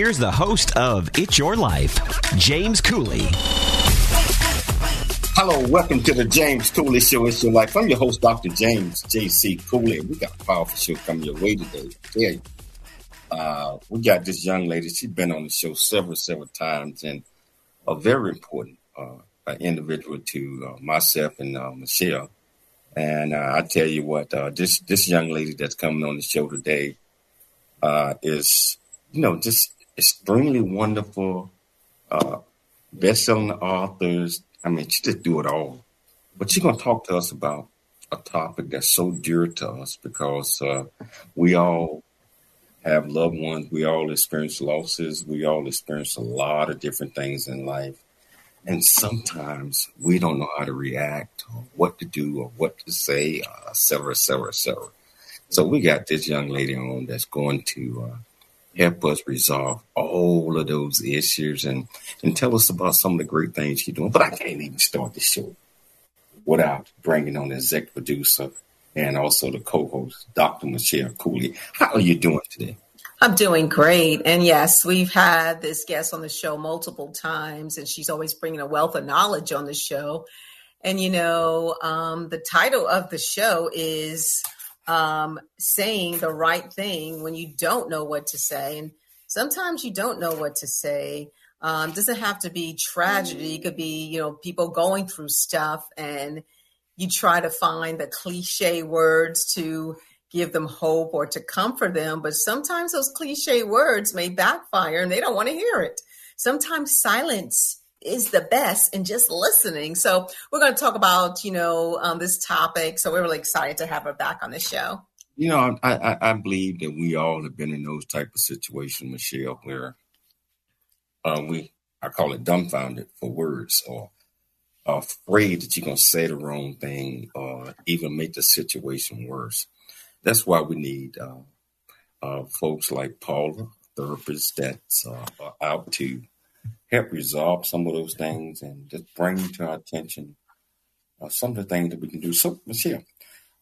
here's the host of It's Your Life, James Cooley. Hello, welcome to the James Cooley Show. It's your life. I'm your host, Dr. James J.C. Cooley. We got a powerful show coming your way today. Yeah, uh, we got this young lady. She's been on the show several, several times, and a very important uh, individual to uh, myself and uh, Michelle. And uh, I tell you what, uh, this this young lady that's coming on the show today is, you know, just extremely wonderful, best-selling authors. I mean, she just do it all. But she's gonna talk to us about a topic that's so dear to us because we all have loved ones. We all experience losses. We all experience a lot of different things in life. And sometimes we don't know how to react or what to do or what to say, uh, et cetera, et cetera, et cetera. So we got this young lady on that's going to uh, help us resolve all of those issues and, and tell us about some of the great things you're doing. But I can't even start the show without bringing on the executive producer and also the co-host, Dr. Michelle Cooley. How are you doing today? I'm doing great. And yes, we've had this guest on the show multiple times, and she's always bringing a wealth of knowledge on the show. And, you know, um, the title of the show is um, Saying the Right Thing When You Don't Know What to Say. And sometimes you don't know what to say. Um, doesn't have to be tragedy. It could be, you know, people going through stuff and you try to find the cliche words to give them hope or to comfort them. But sometimes those cliche words may backfire and they don't want to hear it. Sometimes silence is the best in just listening. So we're going to talk about, you know, um, this topic. So we're really excited to have her back on the show. You know, I, I, I believe that we all have been in those type of situations, Michelle, where uh, we, I call it dumbfounded for words or afraid that you're going to say the wrong thing or even make the situation worse that's why we need uh, uh, folks like Paula, therapists that's uh, are out to help resolve some of those things and just bring to our attention uh, some of the things that we can do. So, Michelle,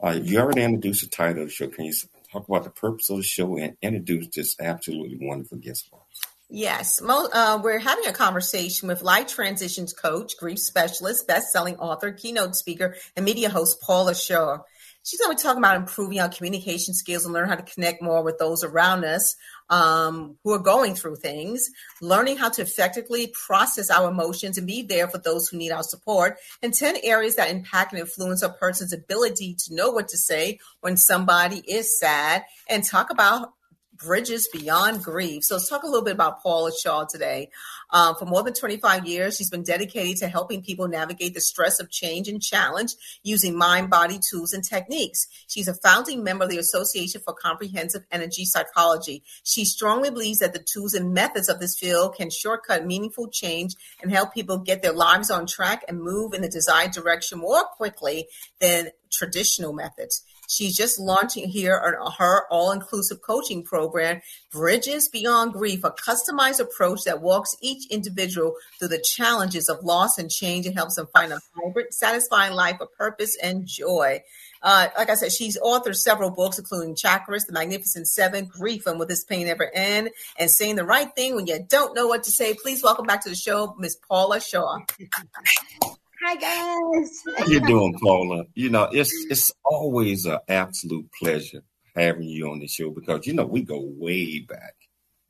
uh, you already introduced the title of the show. Can you talk about the purpose of the show and introduce this absolutely wonderful guest ours? Yes, uh, we're having a conversation with life transitions coach, grief specialist, best-selling author, keynote speaker, and media host Paula Shaw. She's going to be talking about improving our communication skills and learn how to connect more with those around us um, who are going through things, learning how to effectively process our emotions and be there for those who need our support, and 10 areas that impact and influence a person's ability to know what to say when somebody is sad, and talk about Bridges Beyond Grief. So let's talk a little bit about Paula Shaw today. Um, for more than 25 years, she's been dedicated to helping people navigate the stress of change and challenge using mind body tools and techniques. She's a founding member of the Association for Comprehensive Energy Psychology. She strongly believes that the tools and methods of this field can shortcut meaningful change and help people get their lives on track and move in the desired direction more quickly than traditional methods. She's just launching here her all inclusive coaching program, Bridges Beyond Grief, a customized approach that walks each individual through the challenges of loss and change and helps them find a vibrant, satisfying life of purpose and joy. Uh, like I said, she's authored several books, including Chakras, The Magnificent Seven, Grief and Will This Pain Ever End, and Saying the Right Thing When You Don't Know What to Say. Please welcome back to the show, Miss Paula Shaw. Hi guys. How you doing, Paula? You know, it's it's always an absolute pleasure having you on the show because you know we go way back.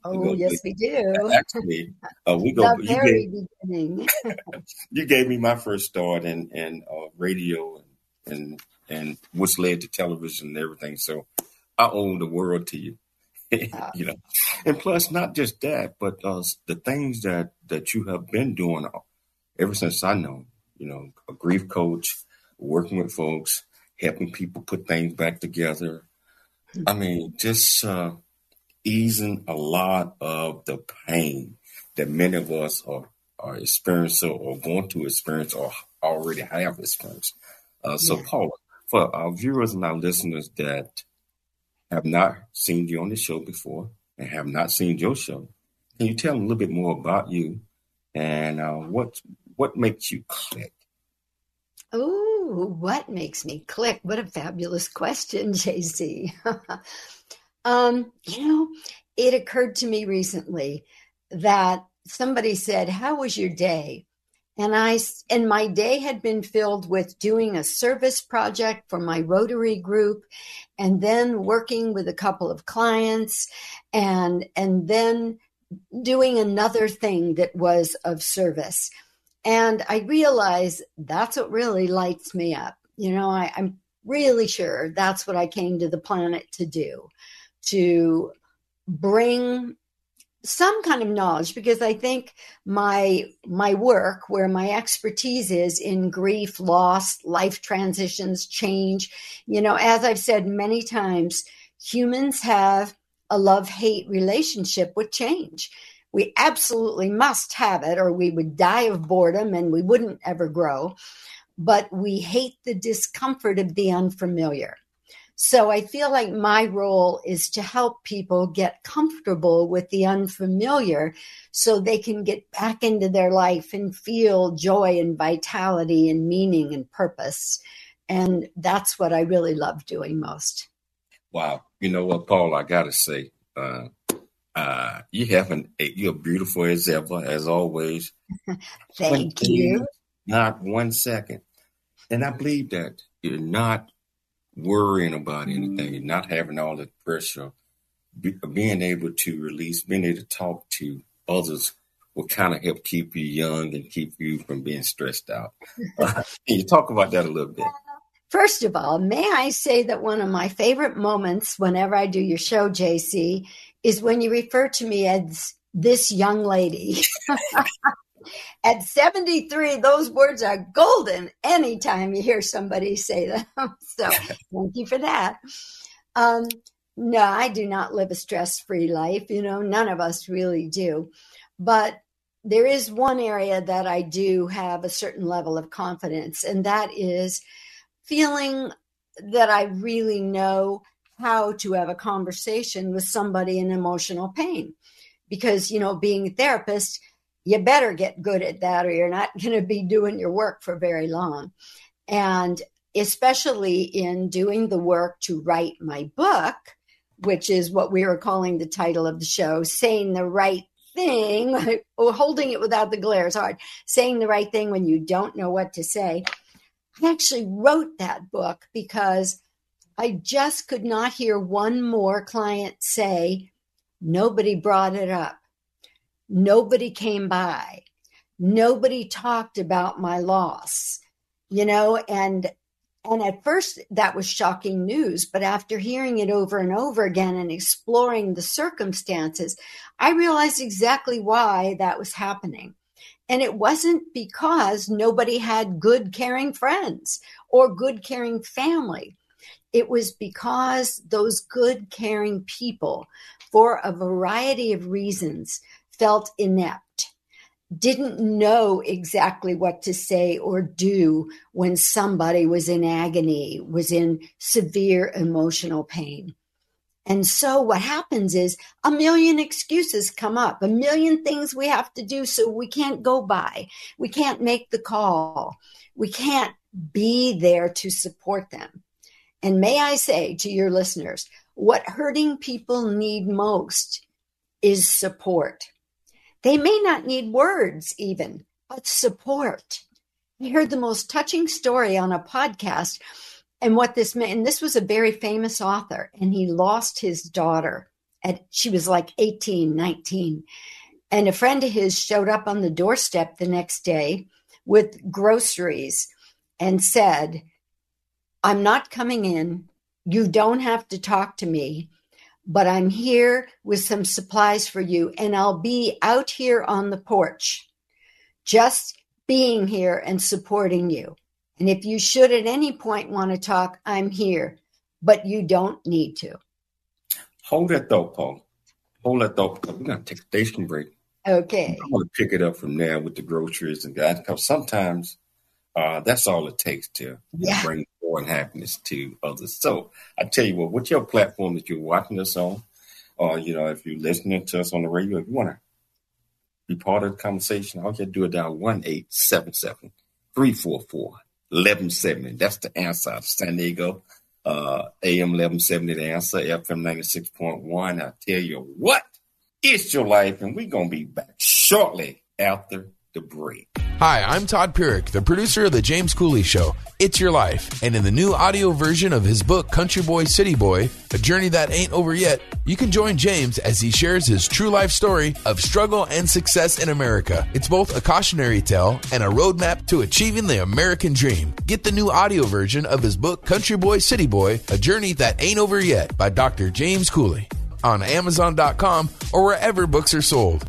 Oh yes, way, we do. Actually, uh, we go. The very gave, beginning. you gave me my first start in in uh, radio and, and and which led to television and everything. So I owe the world to you. Ah. you know, and plus, not just that, but uh, the things that that you have been doing ever since I know you know, a grief coach, working with folks, helping people put things back together, I mean, just uh, easing a lot of the pain that many of us are, are experiencing or going to experience or already have experienced. Uh, so, yeah. Paula, for our viewers and our listeners that have not seen you on the show before and have not seen your show, can you tell them a little bit more about you and uh, what what makes you click? Oh, what makes me click? What a fabulous question, JC. um, you know, it occurred to me recently that somebody said, "How was your day?" and I and my day had been filled with doing a service project for my Rotary group and then working with a couple of clients and and then doing another thing that was of service. And I realize that's what really lights me up. You know, I, I'm really sure that's what I came to the planet to do to bring some kind of knowledge because I think my my work where my expertise is in grief, loss, life transitions, change, you know, as I've said many times, humans have a love-hate relationship with change. We absolutely must have it or we would die of boredom and we wouldn't ever grow. But we hate the discomfort of the unfamiliar. So I feel like my role is to help people get comfortable with the unfamiliar so they can get back into their life and feel joy and vitality and meaning and purpose. And that's what I really love doing most. Wow. You know what, Paul, I got to say, uh, uh, you haven't, you're beautiful as ever, as always. Thank you. Not one second. And I believe that you're not worrying about anything, you're not having all the pressure, be, being able to release, being able to talk to others will kind of help keep you young and keep you from being stressed out. Can you talk about that a little bit? First of all, may I say that one of my favorite moments whenever I do your show, JC, is when you refer to me as this young lady. At 73, those words are golden anytime you hear somebody say them. so thank you for that. Um, no, I do not live a stress free life. You know, none of us really do. But there is one area that I do have a certain level of confidence, and that is feeling that I really know how to have a conversation with somebody in emotional pain. Because, you know, being a therapist, you better get good at that or you're not going to be doing your work for very long. And especially in doing the work to write my book, which is what we were calling the title of the show, saying the right thing, or holding it without the glare is hard, saying the right thing when you don't know what to say. I actually wrote that book because I just could not hear one more client say, nobody brought it up. Nobody came by. Nobody talked about my loss, you know, and and at first that was shocking news, but after hearing it over and over again and exploring the circumstances, I realized exactly why that was happening. And it wasn't because nobody had good, caring friends or good, caring family. It was because those good, caring people, for a variety of reasons, felt inept, didn't know exactly what to say or do when somebody was in agony, was in severe emotional pain. And so what happens is a million excuses come up, a million things we have to do so we can't go by. We can't make the call. We can't be there to support them. And may I say to your listeners, what hurting people need most is support. They may not need words even, but support. I heard the most touching story on a podcast and what this meant. And this was a very famous author, and he lost his daughter at she was like 18, 19. And a friend of his showed up on the doorstep the next day with groceries and said, I'm not coming in. You don't have to talk to me but I'm here with some supplies for you, and I'll be out here on the porch, just being here and supporting you. And if you should at any point want to talk, I'm here, but you don't need to. hold that thought, Paul. Hold that thought. We're gonna take a station break. Okay. I'm gonna pick it up from there with the groceries and that because sometimes uh, that's all it takes to Yeah. bring and happiness to others. So I tell you what, what's your platform that you're watching us on, or you know, if you're listening to us on the radio, if you want to be part of the conversation, all you to do it down one eight seven seven three four four eleven seventy. That's the answer. out of San Diego, uh, AM eleven seventy. The answer, FM ninety six point one. I tell you what, it's your life, and we're gonna be back shortly after the break. Hi, I'm Todd Purick, the producer of The James Cooley Show. It's Your Life. And in the new audio version of his book, Country Boy, City Boy, A Journey That Ain't Over Yet, you can join James as he shares his true life story of struggle and success in America. It's both a cautionary tale and a roadmap to achieving the American dream. Get the new audio version of his book, Country Boy, City Boy, A Journey That Ain't Over Yet by Dr. James Cooley on Amazon.com or wherever books are sold.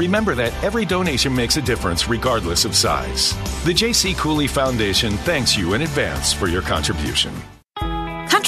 Remember that every donation makes a difference regardless of size. The J.C. Cooley Foundation thanks you in advance for your contribution.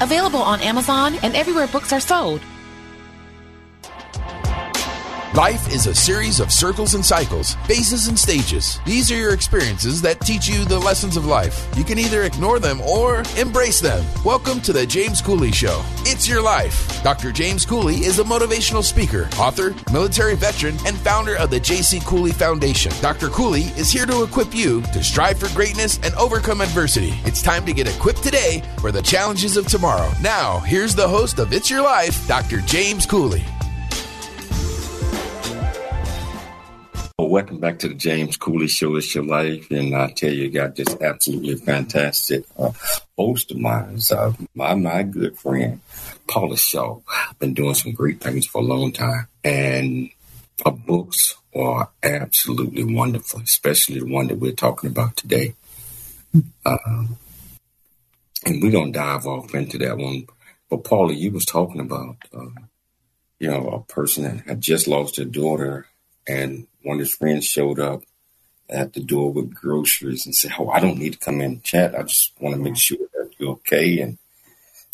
available on Amazon and everywhere books are sold. Life is a series of circles and cycles, phases and stages. These are your experiences that teach you the lessons of life. You can either ignore them or embrace them. Welcome to the James Cooley Show. It's your life. Dr. James Cooley is a motivational speaker, author, military veteran, and founder of the J.C. Cooley Foundation. Dr. Cooley is here to equip you to strive for greatness and overcome adversity. It's time to get equipped today for the challenges of tomorrow. Now, here's the host of It's Your Life, Dr. James Cooley. Welcome back to the James Cooley Show. It's your life, and I tell you, you got this absolutely fantastic uh, host of mine, uh, my my good friend Paula Shaw. Been doing some great things for a long time, and her books are absolutely wonderful, especially the one that we're talking about today. Um, and we're gonna dive off into that one. But Paula, you was talking about, uh, you know, a person that had just lost their daughter and one of his friends showed up at the door with groceries and said, "Oh, I don't need to come in and chat. I just want to make sure that you're okay." And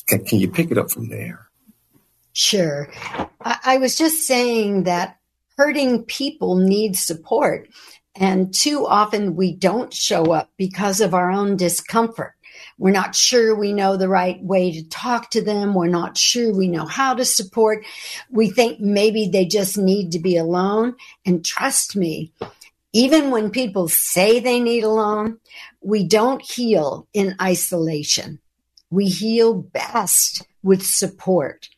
can, can you pick it up from there? Sure. I, I was just saying that hurting people need support. And too often we don't show up because of our own discomfort. We're not sure we know the right way to talk to them. We're not sure we know how to support. We think maybe they just need to be alone. And trust me, even when people say they need alone, we don't heal in isolation. We heal best with support.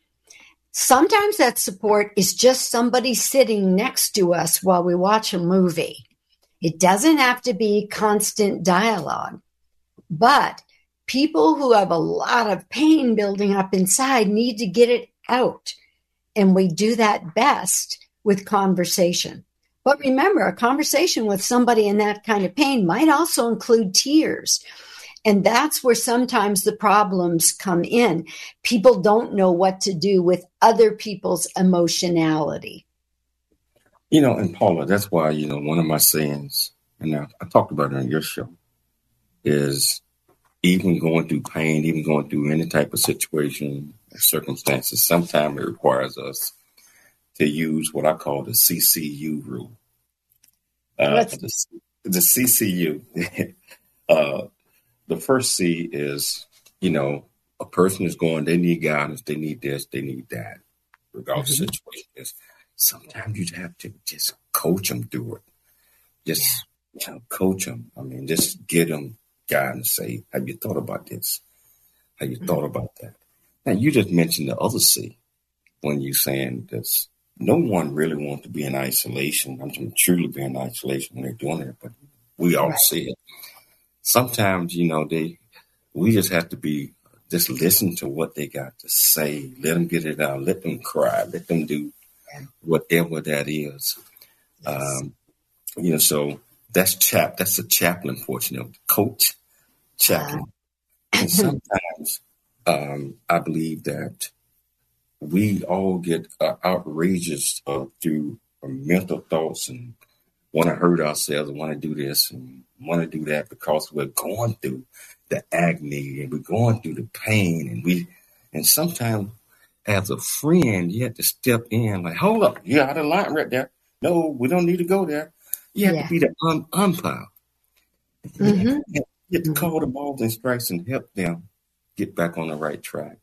Sometimes that support is just somebody sitting next to us while we watch a movie. It doesn't have to be constant dialogue, but people who have a lot of pain building up inside need to get it out. And we do that best with conversation. But remember, a conversation with somebody in that kind of pain might also include tears. And that's where sometimes the problems come in. People don't know what to do with other people's emotionality. You know, and Paula, that's why, you know, one of my sayings and I, I talked about it on your show, is even going through pain, even going through any type of situation, circumstances, sometimes it requires us to use what I call the CCU rule. Uh, the, the, CCU. uh, the first C is, you know, a person is going, they need guidance, they need this, they need that, regardless mm-hmm. of the situation is. Sometimes you have to just coach them through it. Just yeah. you know, coach them. I mean, just get them guidance. Say, have you thought about this? Have you mm-hmm. thought about that? Now, you just mentioned the other C when you saying this no one really wants to be in isolation. I'm mean, truly be in isolation when they're doing it, but we all right. see it. Sometimes, you know, they we just have to be just listen to what they got to say. Let them get it out. Let them cry. Let them do whatever that is. Yes. Um, you know, so that's chap. That's the chaplain portion of the coach chaplain. Uh. and sometimes um, I believe that we all get uh, outrageous uh, through mental thoughts and want to hurt ourselves and want to do this and want to do that because we're going through the agony and we're going through the pain and we and sometimes as a friend you have to step in like hold up you're out of line right there no we don't need to go there you have yeah. to be the um, umpire mm-hmm. You have to call the balls and strikes and help them get back on the right track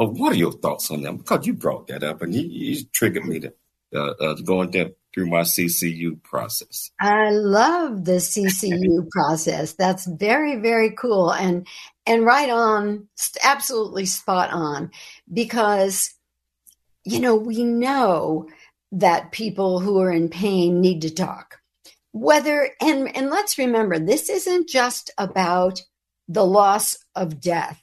Oh, what are your thoughts on them? Because you brought that up and you, you triggered me to uh, uh, going through my CCU process. I love the CCU process. That's very very cool and and right on, absolutely spot on, because you know we know that people who are in pain need to talk. Whether and and let's remember this isn't just about the loss of death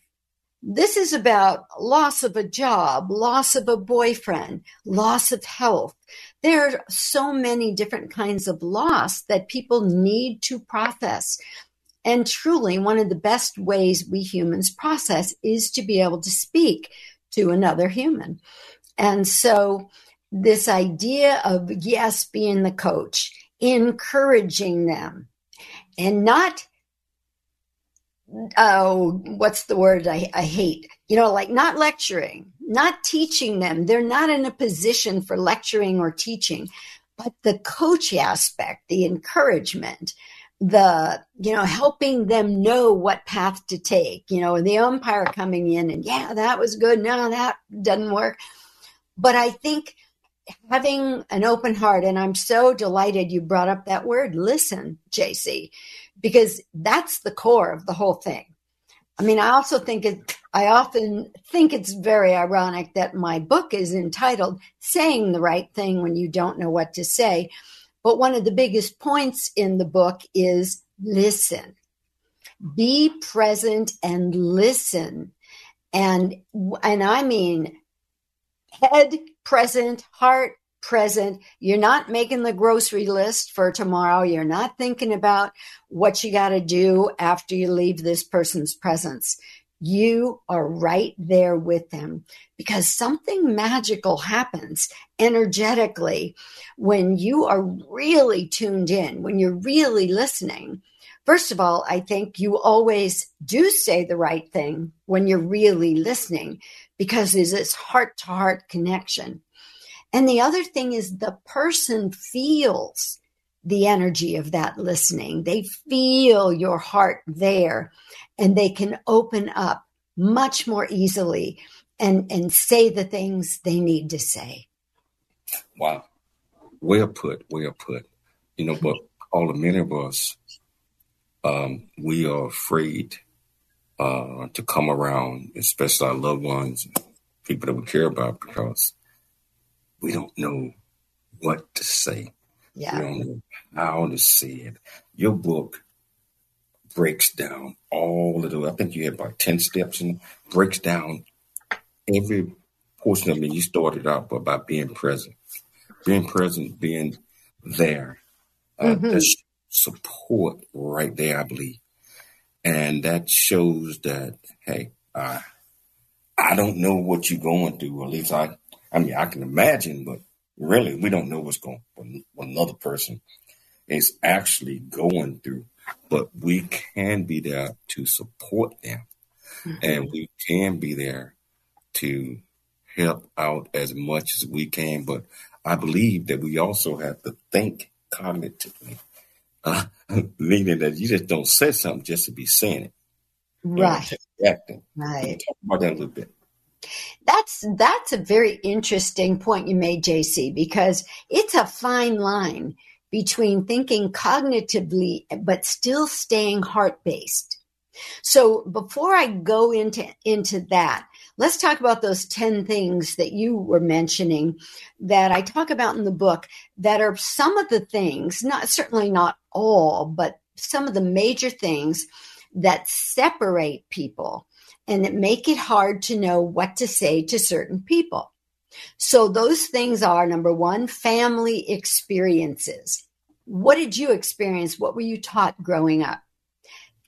this is about loss of a job, loss of a boyfriend, loss of health. There are so many different kinds of loss that people need to process. And truly, one of the best ways we humans process is to be able to speak to another human. And so, this idea of, yes, being the coach, encouraging them, and not oh, what's the word I, I hate? You know, like not lecturing, not teaching them. They're not in a position for lecturing or teaching, but the coach aspect, the encouragement, the, you know, helping them know what path to take, you know, the umpire coming in and, yeah, that was good. No, that doesn't work. But I think having an open heart, and I'm so delighted you brought up that word, listen, JC, because that's the core of the whole thing. I mean, I also think it, I often think it's very ironic that my book is entitled Saying the Right Thing When You Don't Know What to Say. But one of the biggest points in the book is listen. Be present and listen. And, and I mean, head present, heart present. You're not making the grocery list for tomorrow. You're not thinking about what you got to do after you leave this person's presence. You are right there with them because something magical happens energetically when you are really tuned in, when you're really listening. First of all, I think you always do say the right thing when you're really listening because there's this heart to heart connection. And the other thing is the person feels the energy of that listening. They feel your heart there and they can open up much more easily and, and say the things they need to say. Wow. Well put, well put. You know, but all the many of us, um, we are afraid uh, to come around, especially our loved ones, people that we care about, because we don't know what to say. Yeah. We don't know how to say it. Your book breaks down all of the, I think you had about 10 steps and breaks down every portion of it. You started out by being present, being present, being there. Uh, mm-hmm. support right there, I believe. And that shows that, hey, uh, I don't know what you're going through. At least I I mean, I can imagine, but really, we don't know what's going on with another person. is actually going through, but we can be there to support them mm-hmm. and we can be there to help out as much as we can. But I believe that we also have to think cognitively, uh, meaning that you just don't say something just to be saying it. Right. Acting. Right. Talk about that a little bit. That's that's a very interesting point you made, JC, because it's a fine line between thinking cognitively but still staying heart based. So before I go into into that, let's talk about those 10 things that you were mentioning that I talk about in the book that are some of the things, not certainly not all, but some of the major things that separate people and that make it hard to know what to say to certain people. So those things are number one, family experiences. What did you experience? What were you taught growing up?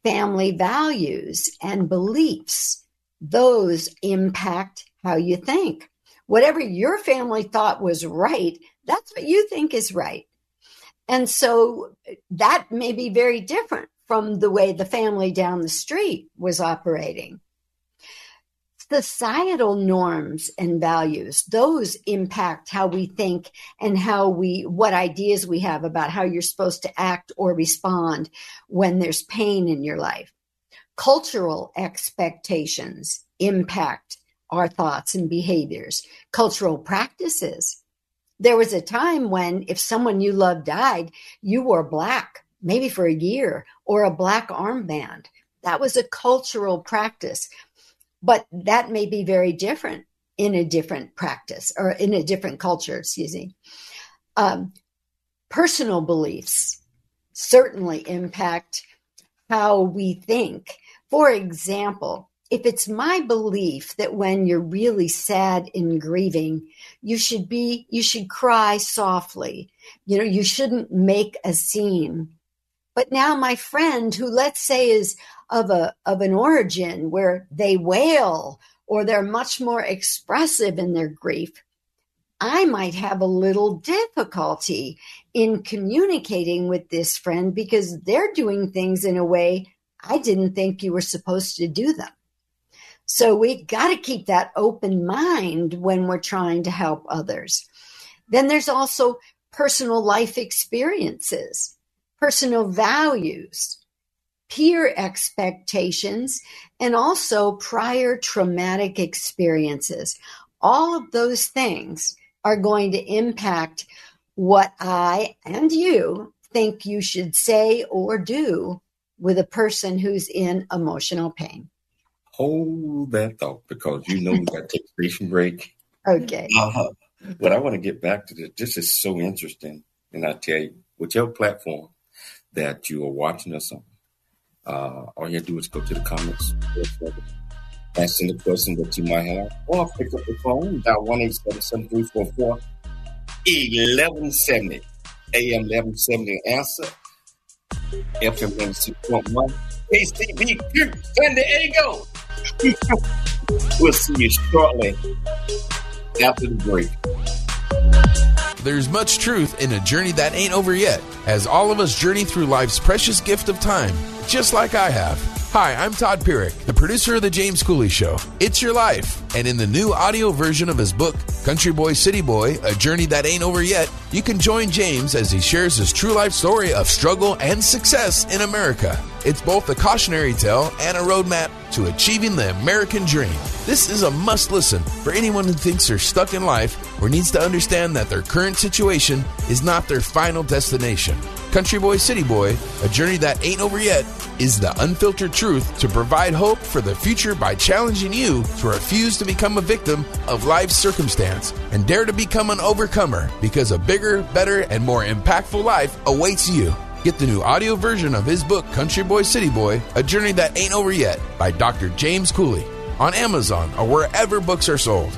Family values and beliefs. Those impact how you think. Whatever your family thought was right, that's what you think is right. And so that may be very different from the way the family down the street was operating. Societal norms and values, those impact how we think and how we, what ideas we have about how you're supposed to act or respond when there's pain in your life. Cultural expectations impact our thoughts and behaviors. Cultural practices. There was a time when if someone you loved died, you wore black maybe for a year, or a black armband. That was a cultural practice. But that may be very different in a different practice or in a different culture, excuse me. Um, personal beliefs certainly impact how we think. For example, if it's my belief that when you're really sad and grieving, you should be, you should cry softly. You know, you shouldn't make a scene. But now my friend who let's say is of a of an origin where they wail or they're much more expressive in their grief, I might have a little difficulty in communicating with this friend because they're doing things in a way I didn't think you were supposed to do them. So we got to keep that open mind when we're trying to help others. Then there's also personal life experiences personal values, peer expectations, and also prior traumatic experiences. All of those things are going to impact what I and you think you should say or do with a person who's in emotional pain. Hold that thought because you know we got to take a station break. Okay. Uh, but I want to get back to this. This is so interesting. And I tell you, whichever platform that you are watching us on. Uh, all you have to do is go to the comments, answer the question that you might have, or pick up the phone, dial 1 877 1170 AM 1170 answer. FM 96.1 KCBQ San Diego. we'll see you shortly after the break. There's much truth in a journey that ain't over yet, as all of us journey through life's precious gift of time, just like I have. Hi, I'm Todd Pyrick, the producer of The James Cooley Show. It's your life. And in the new audio version of his book, Country Boy, City Boy A Journey That Ain't Over Yet, you can join James as he shares his true life story of struggle and success in America. It's both a cautionary tale and a roadmap to achieving the American dream. This is a must listen for anyone who thinks they're stuck in life or needs to understand that their current situation is not their final destination. Country Boy, City Boy, a journey that ain't over yet, is the unfiltered truth to provide hope for the future by challenging you to refuse to become a victim of life's circumstance and dare to become an overcomer because a bigger, better, and more impactful life awaits you. Get the new audio version of his book, Country Boy, City Boy, A Journey That Ain't Over Yet by Dr. James Cooley on Amazon or wherever books are sold.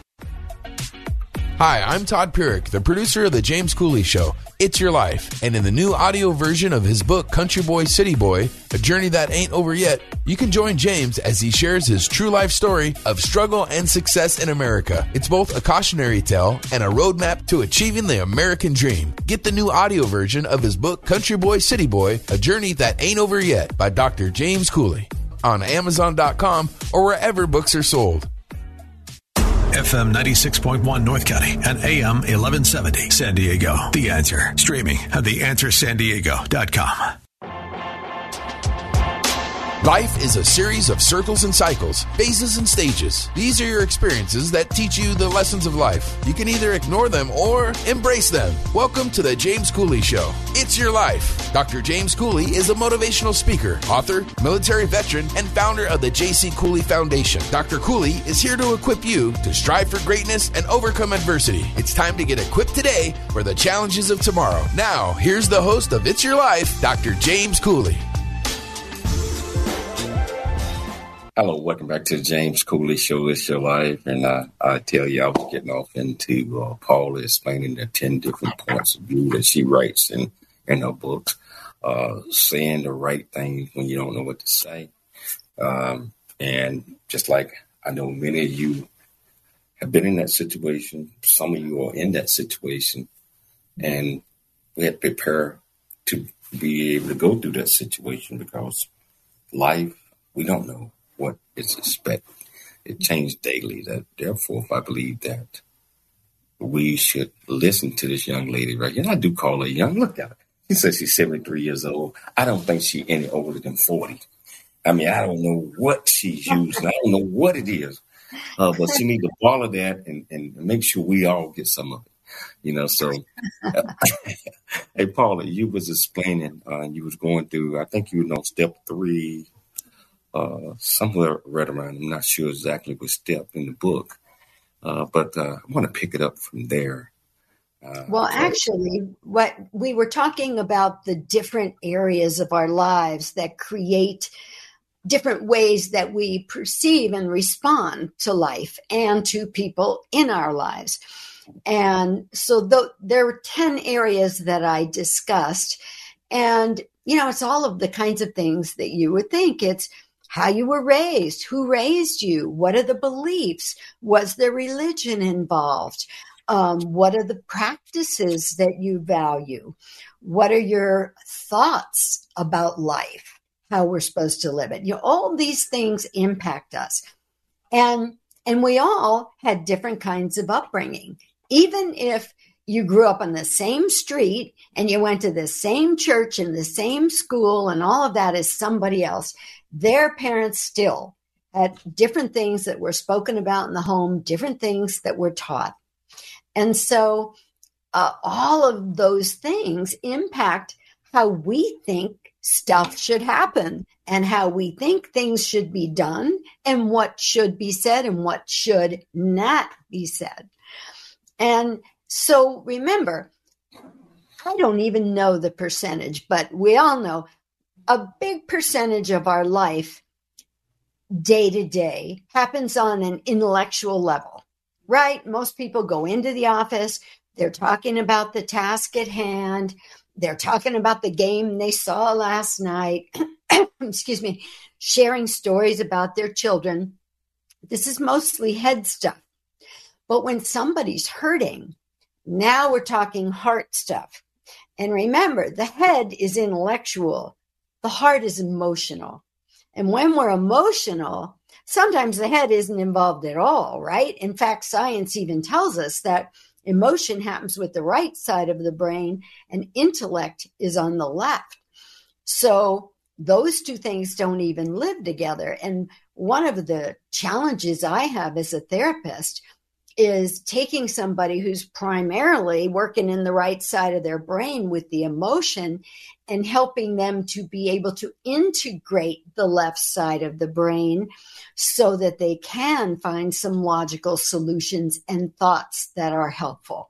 Hi, I'm Todd Pyrick, the producer of The James Cooley Show. It's Your Life. And in the new audio version of his book, Country Boy, City Boy, A Journey That Ain't Over Yet, you can join James as he shares his true life story of struggle and success in America. It's both a cautionary tale and a roadmap to achieving the American dream. Get the new audio version of his book, Country Boy, City Boy, A Journey That Ain't Over Yet by Dr. James Cooley on Amazon.com or wherever books are sold. FM 96.1 North County and AM 1170 San Diego. The Answer. Streaming at theanswersandiego.com. Life is a series of circles and cycles, phases and stages. These are your experiences that teach you the lessons of life. You can either ignore them or embrace them. Welcome to the James Cooley Show. It's your life. Dr. James Cooley is a motivational speaker, author, military veteran, and founder of the J.C. Cooley Foundation. Dr. Cooley is here to equip you to strive for greatness and overcome adversity. It's time to get equipped today for the challenges of tomorrow. Now, here's the host of It's Your Life, Dr. James Cooley. Hello, welcome back to the James Cooley Show. It's your life, and uh, I tell you, I was getting off into uh, Paula explaining the ten different points of view that she writes in in her books, uh, saying the right things when you don't know what to say, um, and just like I know many of you have been in that situation, some of you are in that situation, and we have to prepare to be able to go through that situation because life we don't know what is expected. It changes daily. That therefore, if I believe that we should listen to this young lady right here, and I do call her young. Look at her. She says she's 73 years old. I don't think she's any older than 40. I mean, I don't know what she's using. I don't know what it is. Uh, but she needs to follow that and, and make sure we all get some of it. You know, so hey Paula, you was explaining, uh, you was going through. I think you know step three, uh, somewhere right around. I'm not sure exactly what step in the book, uh, but uh, I want to pick it up from there. Uh, well, actually, what we were talking about the different areas of our lives that create different ways that we perceive and respond to life and to people in our lives. And so th- there were 10 areas that I discussed. And, you know, it's all of the kinds of things that you would think. It's how you were raised, who raised you, what are the beliefs, was there religion involved, um, what are the practices that you value, what are your thoughts about life, how we're supposed to live it. You know, all these things impact us, and and we all had different kinds of upbringing, even if you grew up on the same street and you went to the same church and the same school and all of that as somebody else their parents still had different things that were spoken about in the home, different things that were taught. And so uh, all of those things impact how we think stuff should happen and how we think things should be done and what should be said and what should not be said. And so remember, I don't even know the percentage, but we all know a big percentage of our life day to day happens on an intellectual level, right? Most people go into the office, they're talking about the task at hand, they're talking about the game they saw last night, excuse me, sharing stories about their children. This is mostly head stuff. But when somebody's hurting, now we're talking heart stuff. And remember, the head is intellectual, the heart is emotional. And when we're emotional, sometimes the head isn't involved at all, right? In fact, science even tells us that emotion happens with the right side of the brain and intellect is on the left. So those two things don't even live together. And one of the challenges I have as a therapist is taking somebody who's primarily working in the right side of their brain with the emotion and helping them to be able to integrate the left side of the brain so that they can find some logical solutions and thoughts that are helpful.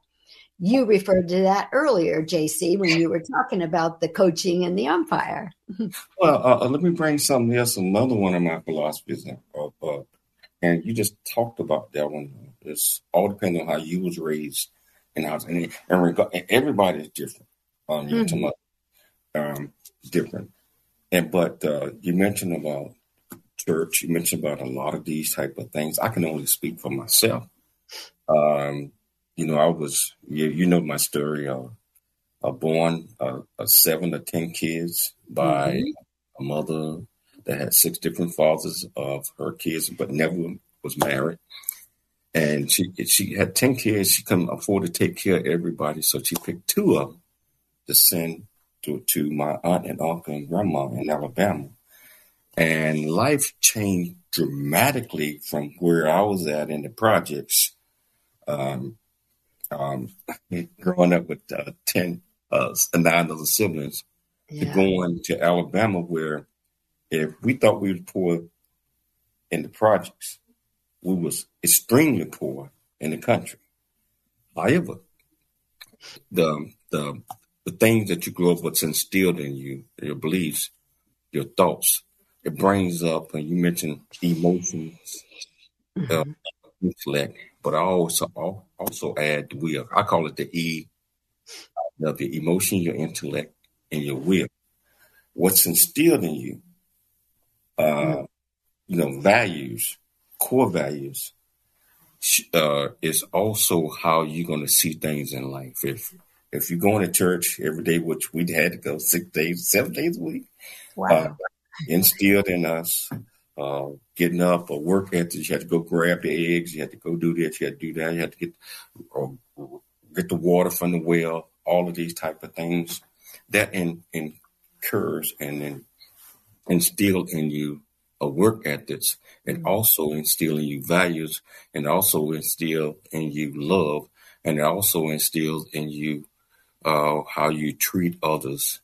You referred to that earlier, JC, when you were talking about the coaching and the umpire. well, uh, uh, let me bring something else, another one of my philosophies up. Uh, and you just talked about that one. It's all depending on how you was raised and how, and, and, reg- and everybody is different. Um, you're mm-hmm. talking about um, different. And but uh, you mentioned about church. You mentioned about a lot of these type of things. I can only speak for myself. Um, you know, I was, you, you know, my story. Uh, uh, born uh, seven or ten kids by mm-hmm. a mother that had six different fathers of her kids, but never was married. And she she had ten kids. She couldn't afford to take care of everybody, so she picked two of them to send to to my aunt and uncle and grandma in Alabama. And life changed dramatically from where I was at in the projects. Um, um, growing up with uh, 10, uh, nine other siblings, yeah. to going to Alabama, where if we thought we were poor in the projects, we was extremely poor in the country. However, the the the things that you grow up with instilled in you, your beliefs, your thoughts, it brings up, and you mentioned emotions, mm-hmm. uh, intellect, but I also also add the will. I call it the E of your emotion, your intellect, and your will. What's instilled in you, uh, mm-hmm. you know, values, core values, uh, is also how you're going to see things in life. If if you're going to church every day, which we had to go six days, seven days a week, wow. Uh, instilled in us uh, getting up or work ethic. You had to go grab the eggs. You had to go do this. You had to do that. You had to get uh, get the water from the well. All of these type of things that in, incurs and then instill in you a work ethics and mm-hmm. also instill in you values and also instill in you love and it also instills in you uh, how you treat others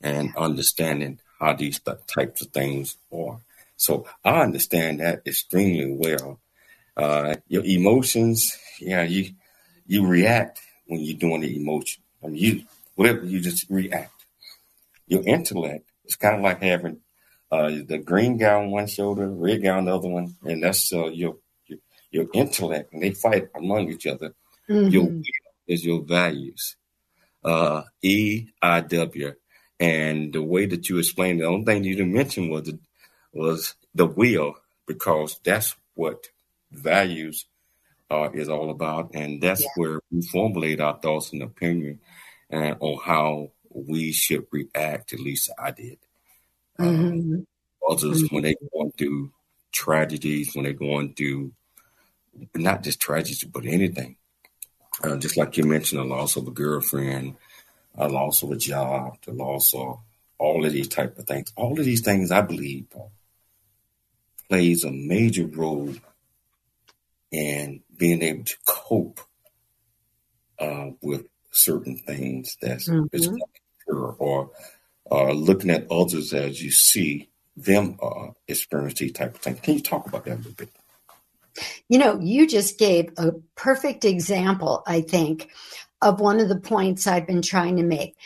and understanding how these th- types of things are. So I understand that extremely well. Uh, your emotions, yeah, you you react when you're doing the emotion. I mean, you whatever you just react. Your intellect is kind of like having uh, the green gown on one shoulder, red gown the other one, and that's uh, your, your, your intellect, and they fight among each other. Mm-hmm. Your is your values. Uh, e I W, and the way that you explained the only thing you didn't mention was the was the will, because that's what values uh, is all about, and that's yeah. where we formulate our thoughts and opinion and on how we should react. At least I did. Mm-hmm. Um, others, mm-hmm. when they go through tragedies, when they're going through not just tragedies, but anything, uh, just like you mentioned, the loss of a girlfriend, a loss of a job, the loss of all of these type of things. All of these things, I believe, plays a major role in being able to cope uh, with certain things that's mm-hmm. or looking at others as you see them uh, experience these type of things. Can you talk about that a little bit? You know, you just gave a perfect example, I think, of one of the points I've been trying to make.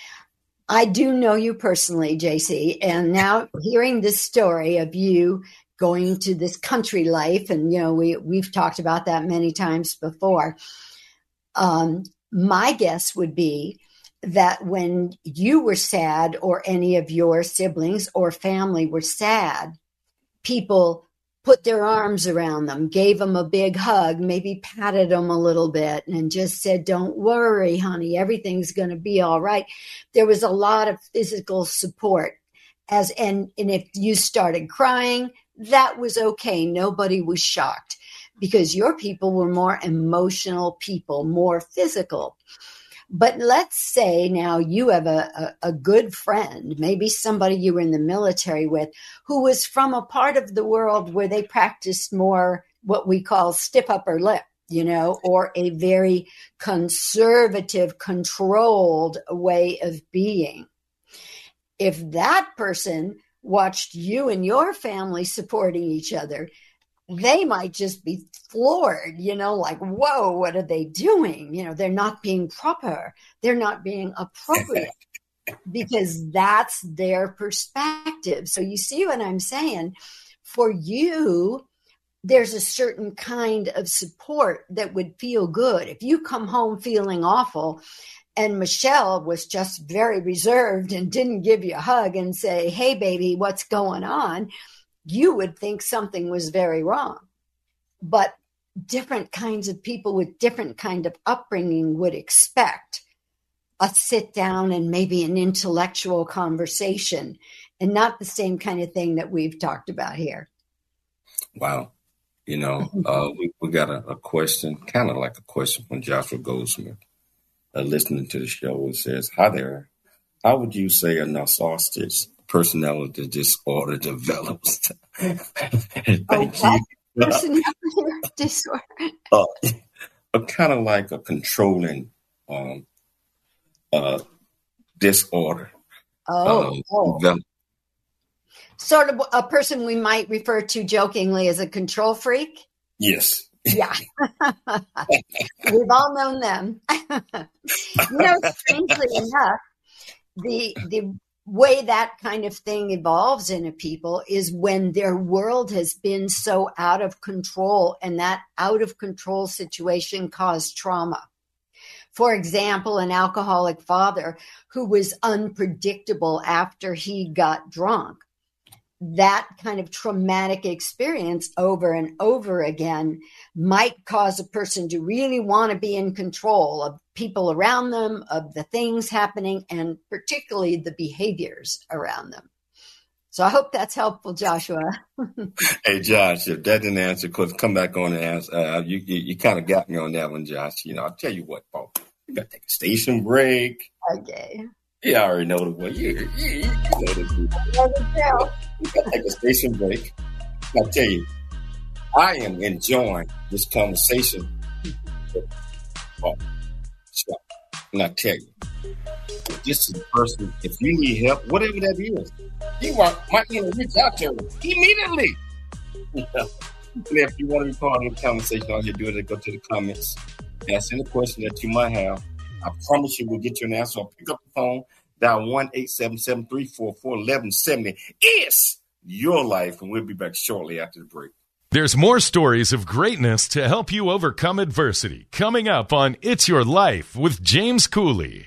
I do know you personally, JC, and now hearing this story of you going to this country life, and you know we we've talked about that many times before. Um, my guess would be that when you were sad, or any of your siblings or family were sad, people put their arms around them, gave them a big hug, maybe patted them a little bit, and just said, Don't worry, honey, everything's going to be all right. There was a lot of physical support. As and, and if you started crying, that was okay. Nobody was shocked because your people were more emotional people, more physical. But let's say now you have a, a, a, good friend, maybe somebody you were in the military with, who was from a part of the world where they practiced more what we call stiff upper lip, you know, or a very conservative, controlled way of being. if that person watched you and your family supporting each other, they might just be floored, you know, like, whoa, what are they doing? You know, they're not being proper, they're not being appropriate. because that's their perspective. So you see what I'm saying? For you, there's a certain kind of support that would feel good. If you come home feeling awful and Michelle was just very reserved and didn't give you a hug and say, Hey, baby, what's going on? You would think something was very wrong. But different kinds of people with different kind of upbringing would expect a sit down and maybe an intellectual conversation and not the same kind of thing that we've talked about here. Wow. You know, uh, we, we got a, a question, kind of like a question from Joshua Goldsmith, uh, listening to the show. It says, Hi there. How would you say a narcissistic personality disorder develops? Thank oh, you. Personality disorder. Uh, kind of like a controlling um, uh, disorder. Oh, um, oh sort of a person we might refer to jokingly as a control freak. Yes. Yeah. We've all known them. you know, strangely enough, the the way that kind of thing evolves in a people is when their world has been so out of control and that out of control situation caused trauma. For example, an alcoholic father who was unpredictable after he got drunk that kind of traumatic experience over and over again might cause a person to really want to be in control of people around them, of the things happening, and particularly the behaviors around them. So I hope that's helpful, Joshua. hey, Josh, if that didn't answer, cause come back on and ask. Uh, you you, you kind of got me on that one, Josh. You know, I'll tell you what, Paul. You got to take a station break. Okay. You already know the one. You, you, you know the We got take a station break. I tell you, I am enjoying this conversation. Oh, and I tell you, this is the person, if you need help, whatever that is, you might, might need to reach out to him immediately. if you want to be part of the conversation, all you do is go to the comments, ask any question that you might have I promise you we'll get you an answer. I'll pick up the phone, dial 1 877 344 1170. It's your life, and we'll be back shortly after the break. There's more stories of greatness to help you overcome adversity coming up on It's Your Life with James Cooley.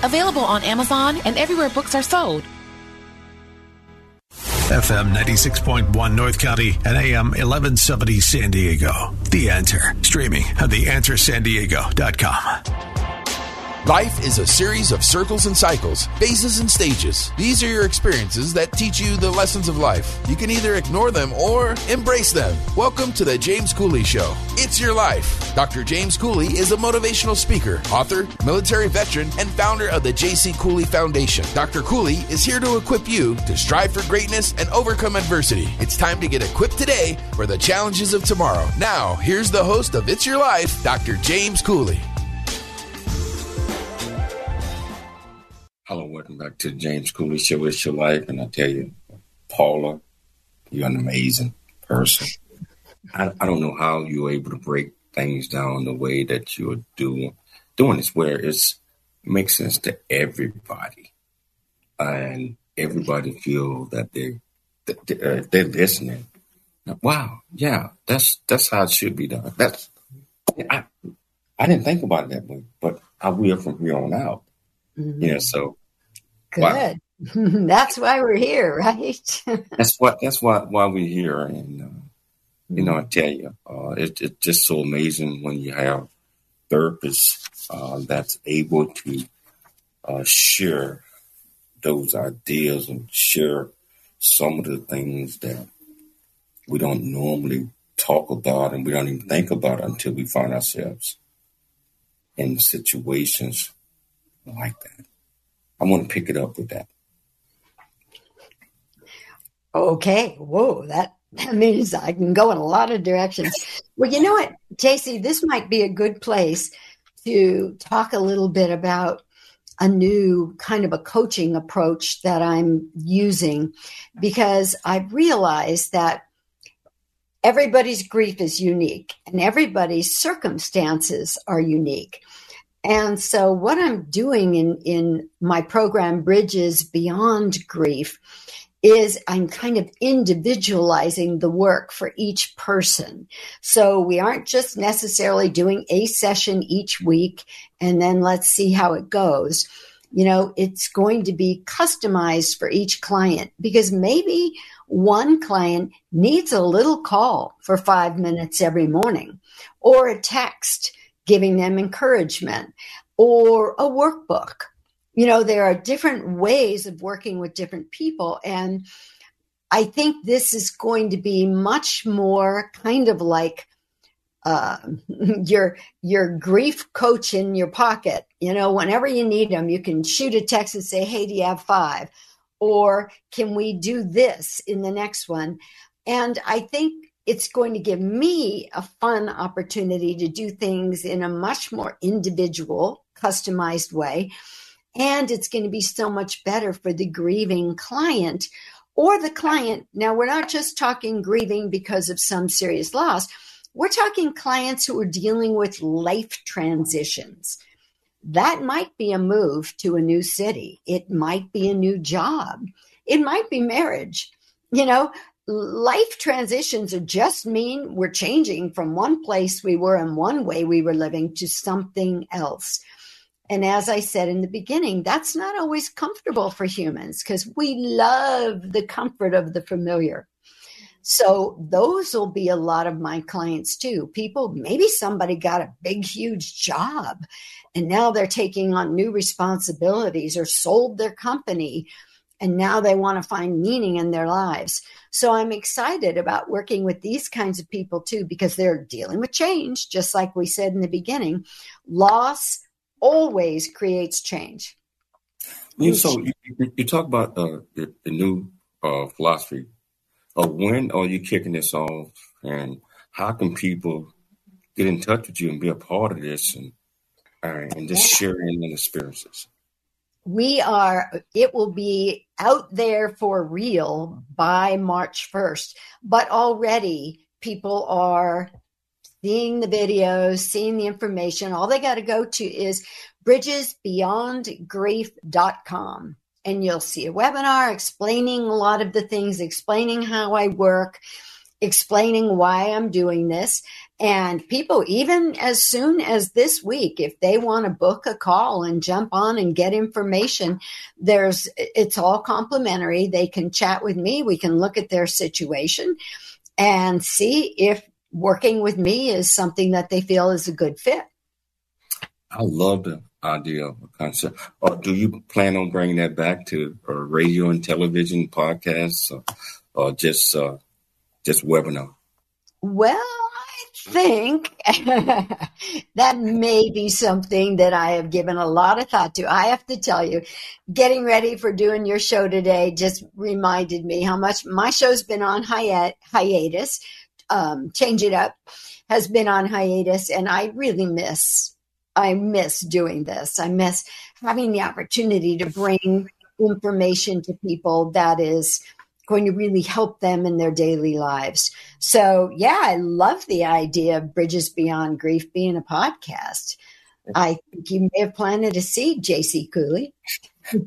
available on Amazon and everywhere books are sold. FM 96.1 North County and AM 1170 San Diego. The Answer. Streaming at theanswersandiego.com. Life is a series of circles and cycles, phases and stages. These are your experiences that teach you the lessons of life. You can either ignore them or embrace them. Welcome to the James Cooley Show. It's your life. Dr. James Cooley is a motivational speaker, author, military veteran, and founder of the J.C. Cooley Foundation. Dr. Cooley is here to equip you to strive for greatness and overcome adversity. It's time to get equipped today for the challenges of tomorrow. Now, here's the host of It's Your Life, Dr. James Cooley. Hello, welcome back to James Cooley Show. It's your life, and I tell you, Paula, you're an amazing person. I, I don't know how you're able to break things down the way that you're doing doing this, where it's it makes sense to everybody, and everybody feel that they, they uh, they're listening. Wow, yeah, that's that's how it should be done. That's I I didn't think about it that way, but I will from here on out. Mm-hmm. Yeah, so Good. Wow. that's why we're here, right? that's what. That's why why we're here, and uh, you know, I tell you, uh, it, it's just so amazing when you have therapists uh, that's able to uh, share those ideas and share some of the things that we don't normally talk about and we don't even think about until we find ourselves in situations like that. I want to pick it up with that. Okay. Whoa, that, that means I can go in a lot of directions. Well, you know what, JC, this might be a good place to talk a little bit about a new kind of a coaching approach that I'm using because I've realized that everybody's grief is unique and everybody's circumstances are unique. And so, what I'm doing in, in my program, Bridges Beyond Grief, is I'm kind of individualizing the work for each person. So, we aren't just necessarily doing a session each week and then let's see how it goes. You know, it's going to be customized for each client because maybe one client needs a little call for five minutes every morning or a text giving them encouragement or a workbook. You know, there are different ways of working with different people. And I think this is going to be much more kind of like uh, your your grief coach in your pocket. You know, whenever you need them, you can shoot a text and say, "Hey, do you have five? Or can we do this in the next one?" And I think it's going to give me a fun opportunity to do things in a much more individual, customized way. And it's going to be so much better for the grieving client or the client. Now, we're not just talking grieving because of some serious loss. We're talking clients who are dealing with life transitions. That might be a move to a new city. It might be a new job. It might be marriage. You know, life transitions are just mean we're changing from one place we were and one way we were living to something else. And as I said in the beginning, that's not always comfortable for humans because we love the comfort of the familiar. So those will be a lot of my clients too. People, maybe somebody got a big, huge job and now they're taking on new responsibilities or sold their company and now they want to find meaning in their lives. So I'm excited about working with these kinds of people too, because they're dealing with change, just like we said in the beginning. Loss always creates change. so you, you, talk about uh, the, the, new uh, philosophy. Uh, when are you kicking this off, and how can people get in touch with you and be a part of this, and uh, and just sharing their experiences? We are it will be out there for real by march 1st but already people are seeing the videos seeing the information. All they got to go to is bridgesbeyondgrief.com and you'll see a webinar explaining a lot of the things explaining how i work explaining why i'm doing this and people, even as soon as this week, if they want to book a call and jump on and get information, there's, it's all complimentary. They can chat with me. We can look at their situation and see if working with me is something that they feel is a good fit. I love the idea of a concept. Or do you plan on bringing that back to uh, radio and television podcasts, or, or just uh, just webinar? Well, think that may be something that I have given a lot of thought to. I have to tell you, getting ready for doing your show today just reminded me how much my show's been on hi- hiatus. Um, Change It Up has been on hiatus, and I really miss I miss doing this. I miss having the opportunity to bring information to people that is going to really help them in their daily lives. So, yeah, I love the idea of Bridges Beyond Grief being a podcast. I think you may have planted a seed, JC Cooley.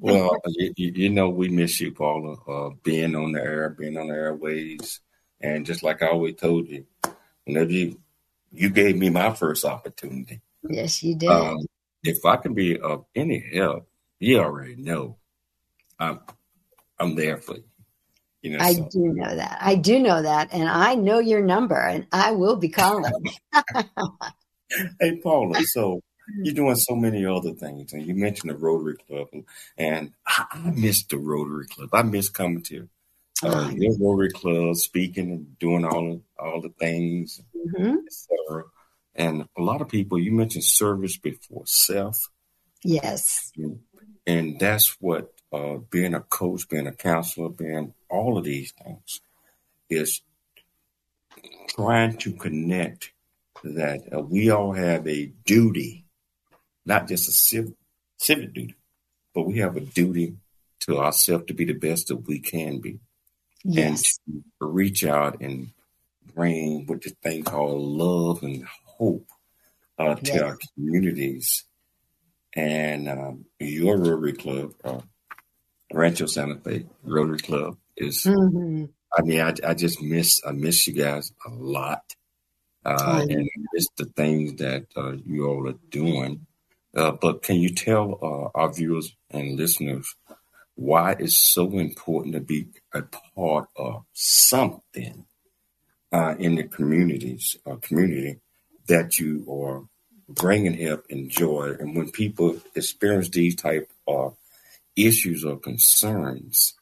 well, you, you, know, we miss you, Paula, uh, being on the air, being on the airways. And just like I always told you, whenever you, you gave me my first opportunity, Yes, you did. Um, if I can be of any help, you already know I'm I'm there for you. You know, I so. do know that. I do know that, and I know your number, and I will be calling. hey, Paula. So you're doing so many other things, and you mentioned the Rotary Club, and, I, I miss the Rotary Club. I miss coming to uh, your Rotary Club, speaking and doing all all the things, mm-hmm. etc. And a lot of people, you mentioned service before self. Yes. And that's what uh, being a coach, being a counselor, being all of these things is trying to connect that uh, we all have a duty, not just a civ- civic duty, but we have a duty to ourselves to be the best that we can be. Yes. And to reach out and bring what this thing called love and hope uh, to yes. our communities. And um, your Rotary Club, uh, Rancho Santa Fe Rotary Club, is. Mm-hmm. I mean, I, I just miss I miss you guys a lot, uh, mm-hmm. and miss the things that uh, you all are doing. Uh, but can you tell uh, our viewers and listeners why it's so important to be a part of something uh, in the communities, uh, community that you are bringing help and joy. And when people experience these type of issues or concerns,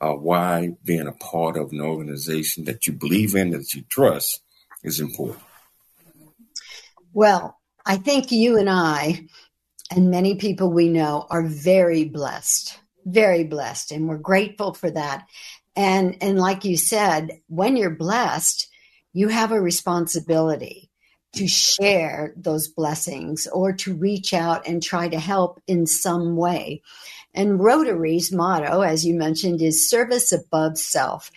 uh, why being a part of an organization that you believe in, that you trust, is important. Well, I think you and I, and many people we know, are very blessed, very blessed, and we're grateful for that. And and like you said, when you're blessed, you have a responsibility to share those blessings or to reach out and try to help in some way. And Rotary's motto, as you mentioned, is service above self.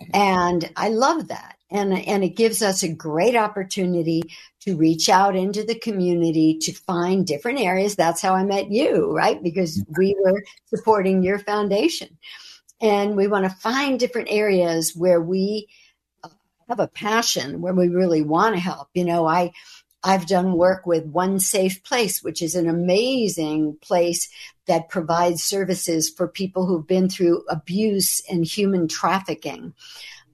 Mm-hmm. And I love that. And, and it gives us a great opportunity to reach out into the community to find different areas. That's how I met you, right? Because mm-hmm. we were supporting your foundation. And we want to find different areas where we uh, have a passion where we really want to help. You know, I I've done work with One Safe Place, which is an amazing place that provides services for people who've been through abuse and human trafficking.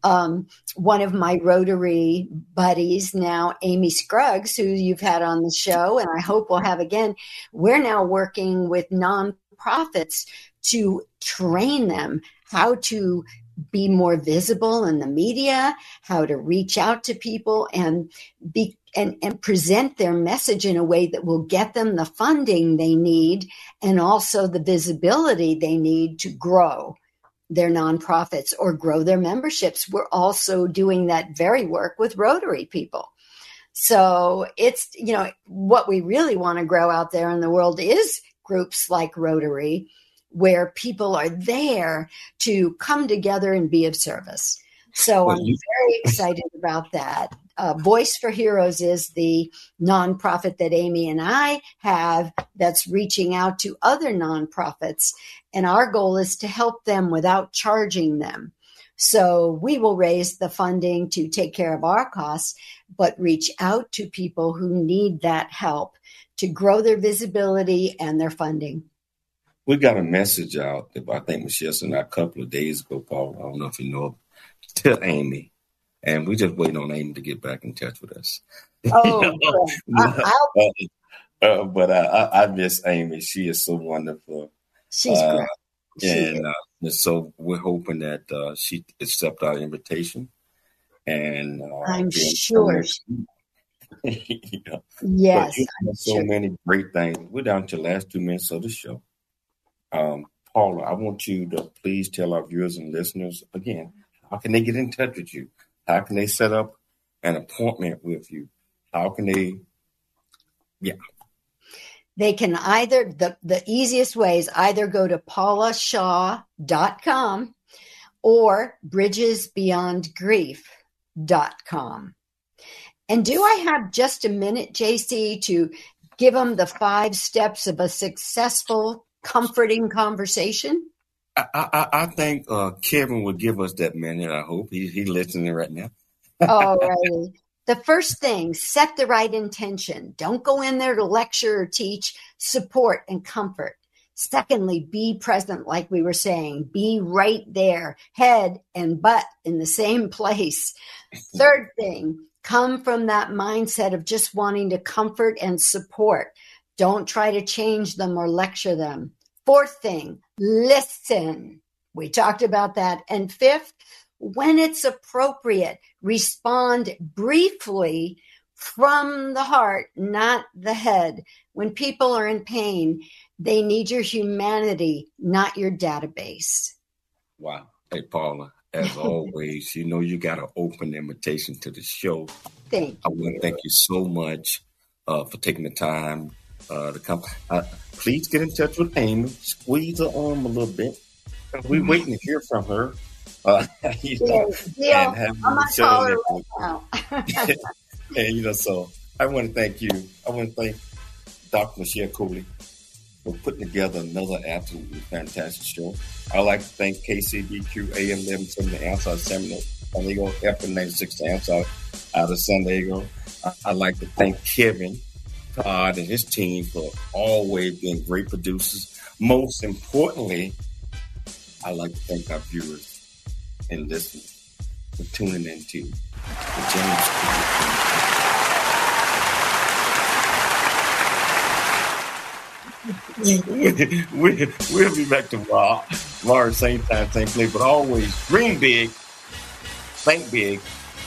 Um, one of my Rotary buddies now, Amy Scruggs, who you've had on the show, and I hope we'll have again, we're now working with nonprofits to train them how to be more visible in the media, how to reach out to people and be and, and present their message in a way that will get them the funding they need and also the visibility they need to grow their nonprofits or grow their memberships. We're also doing that very work with Rotary people. So it's, you know, what we really want to grow out there in the world is groups like Rotary where people are there to come together and be of service. So I'm very excited about that. Uh, Voice for Heroes is the nonprofit that Amy and I have that's reaching out to other nonprofits. And our goal is to help them without charging them. So we will raise the funding to take care of our costs, but reach out to people who need that help to grow their visibility and their funding we got a message out that I think Michelle sent out a couple of days ago, Paul. I don't know if you know, to Amy. And we just waiting on Amy to get back in touch with us. Oh, you know? Uh, but I, I, I miss Amy. She is so wonderful. She's Uh, great. And, uh, and so we're hoping that uh, she accepts our invitation. And uh, I'm sure. You know, yes, I'm so sure. many great things. We're down to the last two minutes of the show. Um, Paula, I want you to please tell our viewers and listeners again how can they get in touch with you? How can they set up an appointment with you? How can they? Yeah, They can either, the, the easiest way is either go to paulashaw.com or bridgesbeyondgrief.com. And do I have just a minute, JC, to give them the five steps of a successful, comforting conversation? I I, I think uh, Kevin will give us that minute. I hope he he listening right now. Alrighty. The first thing, set the right intention. Don't go in there to lecture or teach, support and comfort. Secondly, be present, like we were saying. Be right there, head and butt in the same place. Third thing, come from that mindset of just wanting to comfort and support. Don't try to change them or lecture them. Fourth thing, listen. We talked about that. And fifth, when it's appropriate, respond briefly from the heart, not the head. When people are in pain, they need your humanity, not your database. Wow. Hey, Paula, as always, you know you got an open invitation to the show. Thank I want to thank you so much uh, for taking the time uh, to come. Uh, please get in touch with Amy. Squeeze her arm a little bit. We're waiting to hear from her. Uh, you know, Deal. and have I'm not calling her right now. And you know, so I want to thank you. I want to thank Dr. Michelle Cooley for putting together another absolutely fantastic show. I'd like to thank KCBQ AM 1170 Answer San Diego, FM 96 Answer out of San Diego. I- I'd like to thank Kevin Todd and his team for always being great producers. Most importantly, I'd like to thank our viewers and listeners for tuning into the James we, we'll be back tomorrow, tomorrow, same time, same place, but always dream big, think big,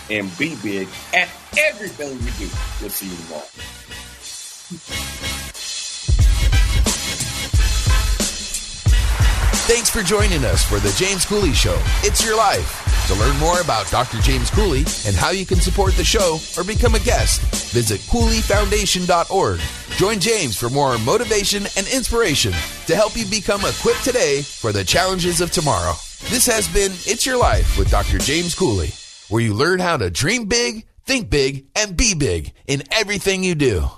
and be big at everything you do. We'll see you tomorrow. Thanks for joining us for the James Cooley Show. It's your life. To learn more about Dr. James Cooley and how you can support the show or become a guest, visit CooleyFoundation.org. Join James for more motivation and inspiration to help you become equipped today for the challenges of tomorrow. This has been It's Your Life with Dr. James Cooley, where you learn how to dream big, think big, and be big in everything you do.